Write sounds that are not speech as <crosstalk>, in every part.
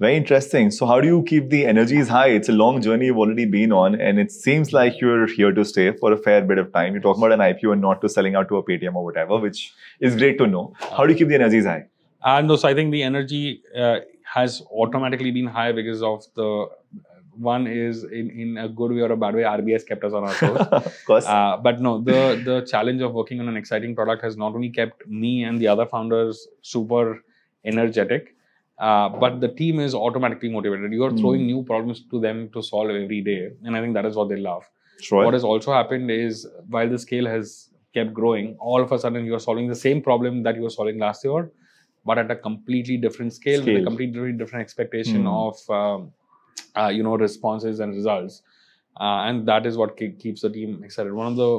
Very interesting. So, how do you keep the energies high? It's a long journey you've already been on, and it seems like you're here to stay for a fair bit of time. You're talking about an IPO and not to selling out to a Paytm or whatever, which is great to know. How do you keep the energies high? And no, so I think the energy uh, has automatically been high because of the one is in, in a good way or a bad way, RBI kept us on our toes. <laughs> of course. Uh, but no, the the challenge of working on an exciting product has not only kept me and the other founders super energetic, uh, but the team is automatically motivated. You are Hmm. throwing new problems to them to solve every day, and I think that is what they love. sure. What has also happened is while the scale has kept growing, all of a sudden you are solving the same problem that you were solving last year, but at a completely different scale, with a completely different expectation Hmm. of um, uh, you know responses and results, uh, and that is what ke- keeps the team excited. One of the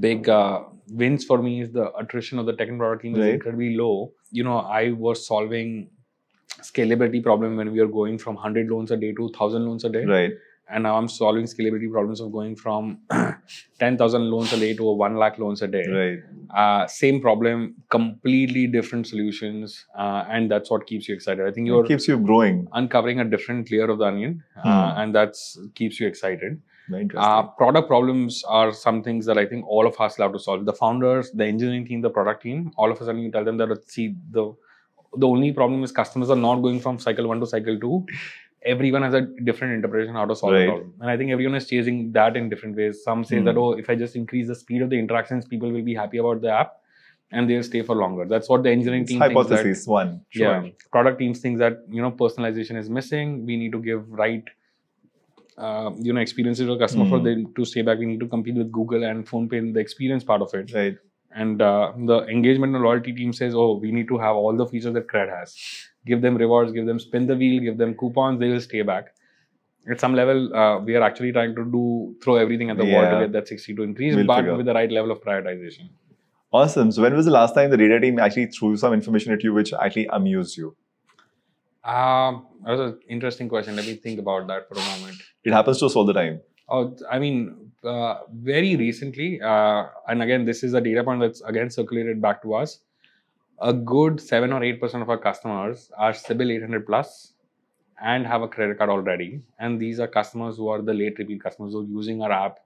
big uh, wins for me is the attrition of the tech and product team is Right. incredibly low. You know, I was solving scalability problem when we are going from 100 loans a day to 1000 loans a day right. and now I'm solving scalability problems of going from <clears throat> 10,000 loans a day to a 1 lakh loans a day. Right. Uh, same problem, completely different solutions, uh, and that's what keeps you excited. I think It you're keeps you growing. uncovering a different layer of the onion, uh, Hmm. and that's keeps you excited. Uh, product problems are some things that I think all of us love to solve. The founders, the engineering team, the product team, all of a sudden you tell them that see the the only problem is customers are not going from cycle one to cycle two. Everyone has a different interpretation how to solve Right. the problem, and I think everyone is chasing that in different ways. Some say that Hmm. oh, if I just increase the speed of the interactions, people will be happy about the app, and they'll stay for longer. That's what the engineering It's team thinks that hypothesis one. Sure. yeah product teams think that you know personalization is missing we need to give right uh, you know experiences to the customer for Hmm. them to stay back we need to compete with google and PhonePe in the experience part of it Right. And uh, the engagement and loyalty team says oh we need to have all the features that CRED has give them rewards give them spin the wheel give them coupons they will stay back at some level uh, we are actually trying to do throw everything at the wall to get that 60 to increase We'll but figure. with the right level of prioritization Awesome. So, when was the last time the data team actually threw some information at you which actually amused you? um, that was an interesting question let me think about that for a moment It happens to us all the time. Oh, I mean, uh, very recently, uh, and again, this is a data point that's again circulated back to us. A good seven or eight percent of our customers are CIBIL 800 plus and have a credit card already, and these are customers who are the late repeat customers who are using our app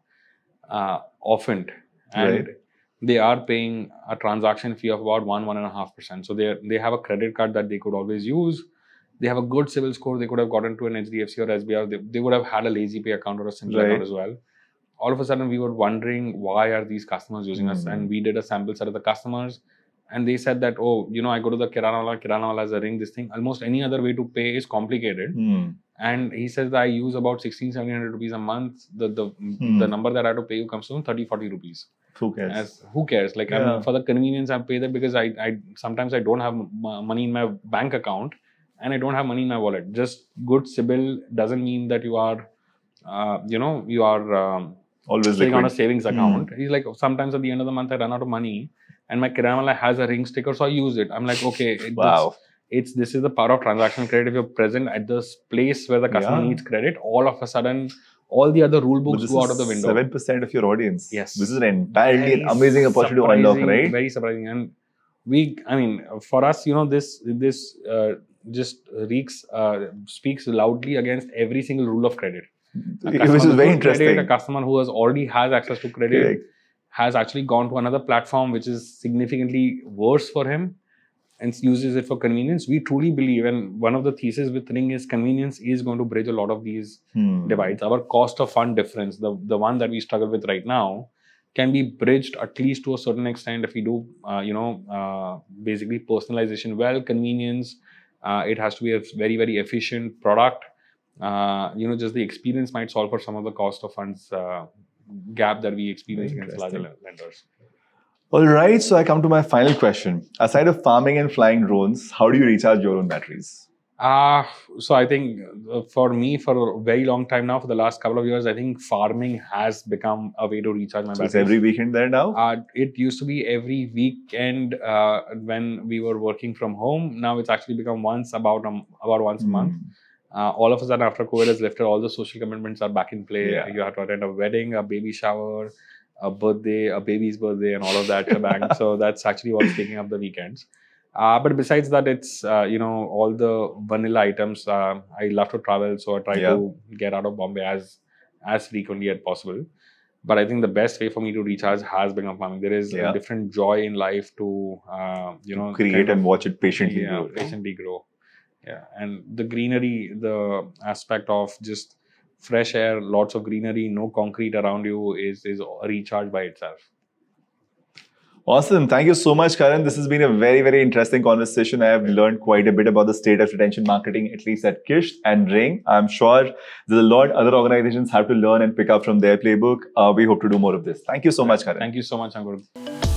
uh, often, and Right. they are paying a transaction fee of about one one and a half percent. So they they have a credit card that they could always use. They have a good CIBIL score. They could have gotten to an HDFC or SBI. They, they would have had a LazyPay account or a Simpl Right. account as well. All of a sudden, we were wondering why are these customers using us, Hmm. and we did a sample set of the customers, and they said that oh, you know, I go to the Kirana wala, Kirana wala has a ring. This thing, almost any other way to pay is complicated. Hmm. And he says that I use about 16, 1700 rupees a month. The the Hmm. the number that I have to pay you comes to 30, 40 rupees. Who cares? As who cares? Like Yeah. for the convenience, I pay that because I, I sometimes I don't have m- money in my bank account and I don't have money in my wallet. Just good CIBIL doesn't mean that you are, uh, you know, you are um, Always sitting on a savings Hmm. account. He's like, sometimes at the end of the month I run out of money, and my Kiranala has a ring sticker, so I use it. I'm like, okay, it, Wow. it's this is the power of transaction credit. If you're present at this place where the customer Yeah. needs credit, all of a sudden, all the other rule books go out of the window. Seven percent of your audience. Yes. This is an entirely Very amazing opportunity to unlock, right? Very surprising, and we, I mean, for us, you know, this this uh, just reeks uh, speaks loudly against every single rule of credit. Which is very good credit, interesting. a customer who has already has access to credit Correct. has actually gone to another platform which is significantly worse for him and uses it for convenience. We truly believe, and one of the theses with Ring is convenience is going to bridge a lot of these Hmm. divides. Our cost of fund difference, the, the one that we struggle with right now, can be bridged at least to a certain extent if we do, uh, you know, uh, basically personalization well, convenience. Uh, it has to be a very, very efficient product. Uh, you know, just the experience might solve for some of the cost of funds uh, gap that we experience against larger lenders. All right. So I come to my final question. Aside of farming and flying drones, how do you recharge your own batteries? Uh, so I think uh, for me, for a very long time now, for the last couple of years, I think farming has become a way to recharge my So it's batteries. every weekend there now. Uh, it used to be every weekend uh, when we were working from home. Now it's actually become once about um, about once a month. Hmm. Uh, all of a sudden, after COVID has lifted, all the social commitments are back in play. Yeah. You have to attend a wedding, a baby shower, a birthday, a baby's birthday, and all of that shebang. <laughs> so that's actually what's taking up the weekends. Uh, but besides that, it's uh, you know all the vanilla items. Uh, I love to travel, so I try Yeah. to get out of Bombay as as frequently as possible. But I think the best way for me to recharge has been farming. There is Yeah. a different joy in life to uh, you know Create kind and watch it patiently yeah, grow. patiently grow. Yeah, and the greenery, the aspect of just fresh air, lots of greenery, no concrete around you is is a recharge by itself. Awesome. Thank you so much, Karan. This has been a very, very interesting conversation. I have learned quite a bit about the state of retention marketing, at least at Kissht and Ring. I'm sure there's a lot other organizations have to learn and pick up from their playbook. Uh, we hope to do more of this. Thank you so much, Karan. Thank you so much, Ankur.